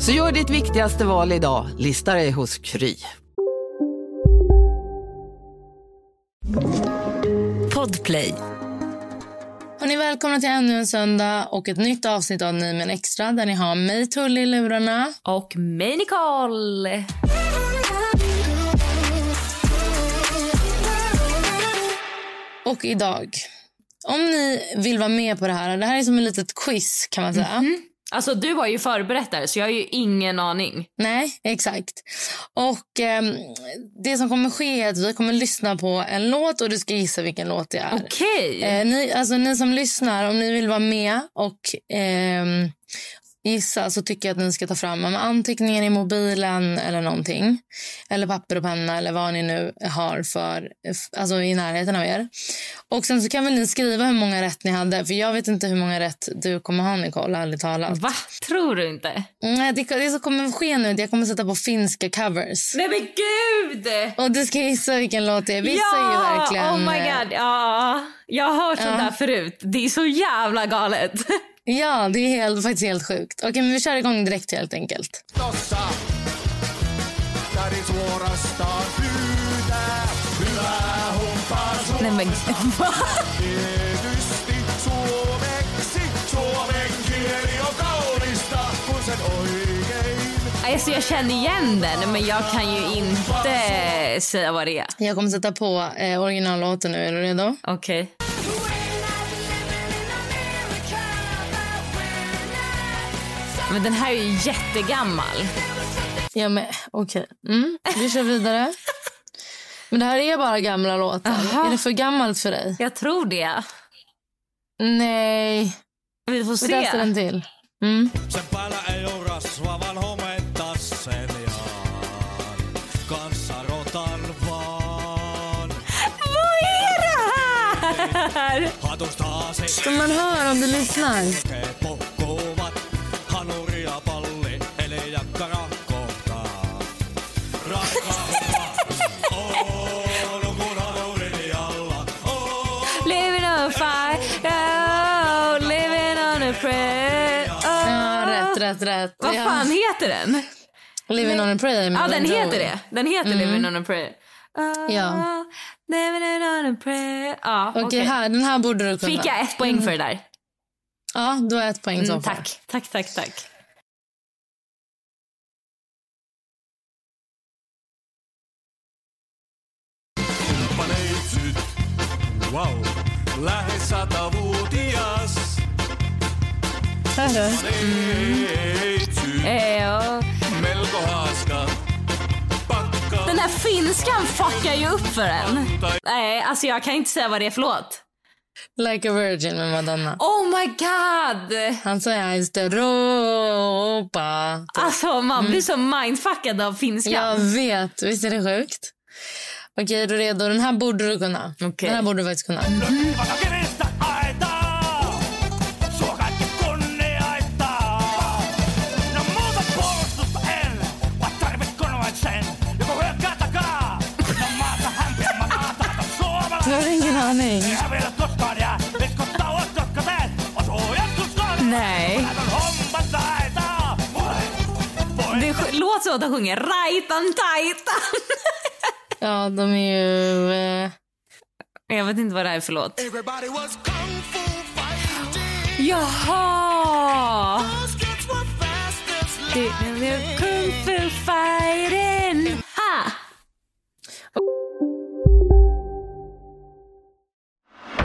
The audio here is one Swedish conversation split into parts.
Så gör ditt viktigaste val idag, lista dig hos Kry. Podplay. Hörni, välkomna till ännu en söndag och ett nytt avsnitt av Ny men extra där ni har mig Tully i lurarna. Och mig Nicole. Och idag, om ni vill vara med på det här, det här är som ett litet quiz kan man säga. Alltså du har ju förberett det här, så jag har ju ingen aning. Nej, exakt. Och ehm, det som kommer ske är att vi kommer lyssna på en låt och du ska gissa vilken låt det är. Okej. Eh, ni, alltså, ni som lyssnar, om ni vill vara med och ehm, gissa så tycker jag att ni ska ta fram anteckningar i mobilen eller någonting. Eller papper och penna eller vad ni nu har för, alltså i närheten av er. Och sen så kan väl ni skriva hur många rätt ni hade. För jag vet inte hur många rätt du kommer ha Nicole, ärligt talat. Va? Tror du inte? Nej, det, det som kommer ske nu är att jag kommer sätta på finska covers. Nej men gud! Och du ska gissa vilken låt det är. Vissa är ju verkligen... Oh my god, ja. Jag har hört sånt där förut. Det är så jävla galet. Ja, det är helt, faktiskt helt sjukt. Okej, men vi kör igång direkt helt enkelt. tossa. Täri suorastaan pyytää. Nej men va? Alltså jag känner igen den, men jag kan ju inte säga vad det är. Jag kommer sätta på eh, originallåten nu. Är du redo? Okej. Men den här är ju jättegammal. Ja, men okej. Mm, vi kör vidare. Men det här är bara gamla låtar. Aha. Är det för gammalt för dig? Jag tror det. Nej. Vi får Vi testar se. en till. Mm. Vad är det här? Se Ska man höra om du lyssnar? Rätt, rätt. Vad ja. fan heter den? Living on a prayer med Ja, den Joey. heter det. Den heter Living on a prayer. Oh, Ja. Living on a prayer. Ja, Okej, okej. här, den här borde du kunna. Fick jag ett poäng för det där? Ja, du har ett poäng Mm, tack, tack, tack, tack. Wow, lähes satavuotias. Eh, ja. Den här finskan fuckar ju upp för en. Nej, alltså jag kan inte säga vad det är för låt. Like a virgin med Madonna. Oh my god! Han jag just Europa. Alltså man blir så mindfuckad av finskan. Jag vet. Visst är det sjukt? Okej, är du redo? Den här borde du kunna. Okej. Den här borde du faktiskt kunna. Kenestä Nej. Det låter som att de sjunger Rajtan tajtan. Ja, de är ju... Eh... Jag vet inte vad det här är för låt. Jaha! Det är Kung fu fighting.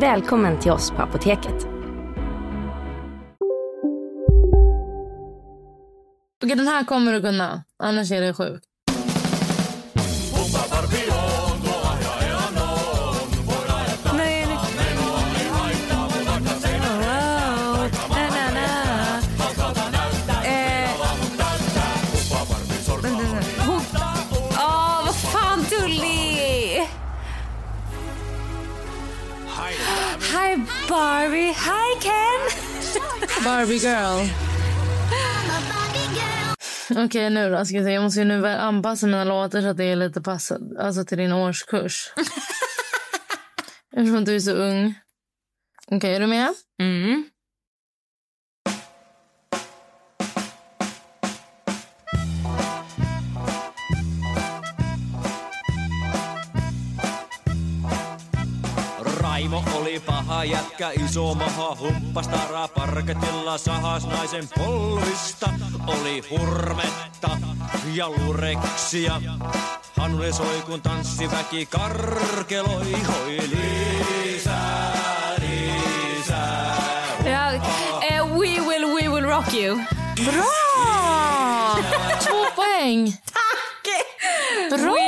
Välkommen till oss på Apoteket. Okej, den här kommer du kunna. Annars är det sjukt. Barbie girl. Okej, nu då. Ska vi se. Jag måste ju nu anpassa mina låtar så att det är lite passat alltså till din årskurs. Eftersom du är så ung. Okej, är du med? Mm. Raimo oli paha jätkä, iso maha, humppas taraa parketilla, sahas naisen polvista. Oli hurmetta ja lureksia. Hannunen soi kun tanssiväki karkeloi, hoi lisää, lisää. Ja, eh, we will, we will rock you. Bra! Två poäng. Tack! Bra!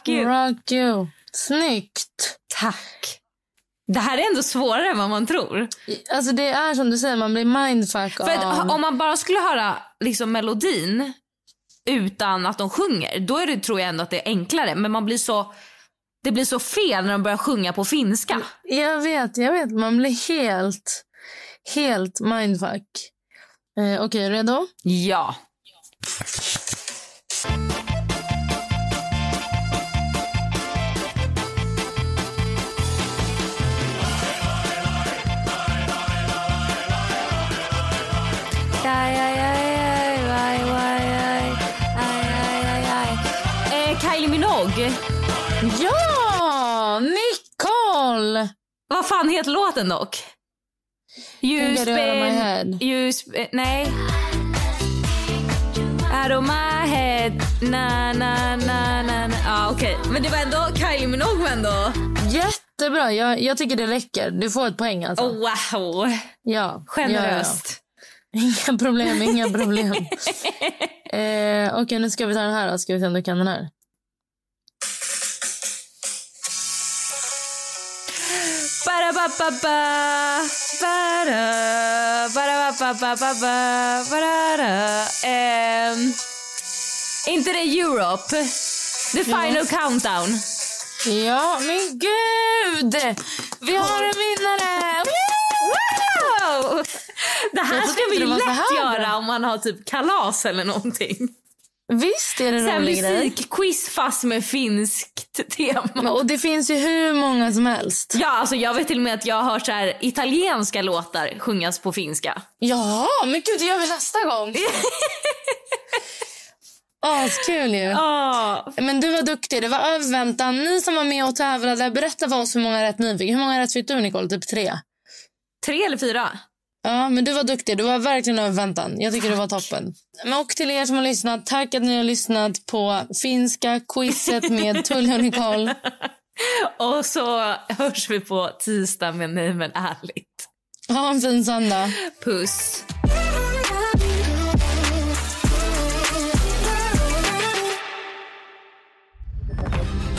Rock you. Rock you. Snyggt. Tack. Det här är ändå svårare än vad man tror. Alltså det är som du säger, man blir mindfuck För att, av... om man bara skulle höra liksom melodin utan att de sjunger, då är det, tror jag ändå att det är enklare. Men man blir så, det blir så fel när de börjar sjunga på finska. Jag vet, jag vet. Man blir helt, helt mindfuck. Eh, Okej, redo? Ja. Ja! Nicole! Vad fan heter låten dock? You head. You sp- nej. Out of my head. Na, na, na, na, na. Ja, okej. Men det var ändå Kylie Minogue ändå... Jättebra. Jag, jag tycker det räcker. Du får ett poäng. Alltså. Oh, wow. Ja, Generöst. Ja, ja. Inga problem, inga problem. eh, Okej, nu ska vi ta den här. Då. Ska vi se om du kan den här. Inte det Europe? The final countdown. Ja, men gud! Vi har en vinnare! Wow! Det här ska vi lätt göra om man har typ kalas eller någonting. Visst är det rolig grej. musikquiz fast med finskt tema. Och det finns ju hur många som helst. Ja, alltså jag vet till och med att jag har hört så här italienska låtar sjungas på finska. Ja, men gud, det gör vi nästa gång. Askul ju. Ja. Men du var duktig. Det var över. Ni som var med och tävlade, berätta för oss hur många rätt ni fick. Hur många rätt fick du, Nicole? Typ tre? Tre eller fyra? Ja, men du var duktig. Du var verkligen över väntan. Jag tycker du var toppen. Men och till er som har lyssnat, tack att ni har lyssnat på finska quizet med Tully och Nicole. Och så hörs vi på tisdag med Nej men ärligt. Ha en fin söndag. Puss.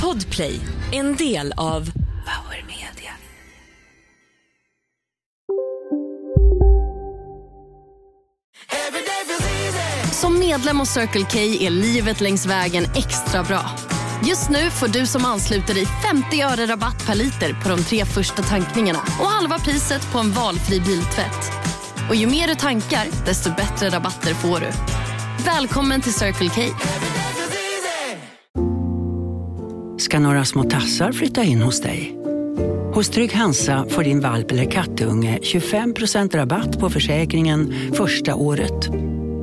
Podplay, en del av Som medlem hos Circle K är livet längs vägen extra bra. Just nu får du som ansluter dig 50 öre rabatt per liter på de tre första tankningarna och halva priset på en valfri biltvätt. Och ju mer du tankar, desto bättre rabatter får du. Välkommen till Circle K. Ska några små tassar flytta in hos dig? Hos Trygg Hansa får din valp eller kattunge 25% rabatt på försäkringen första året.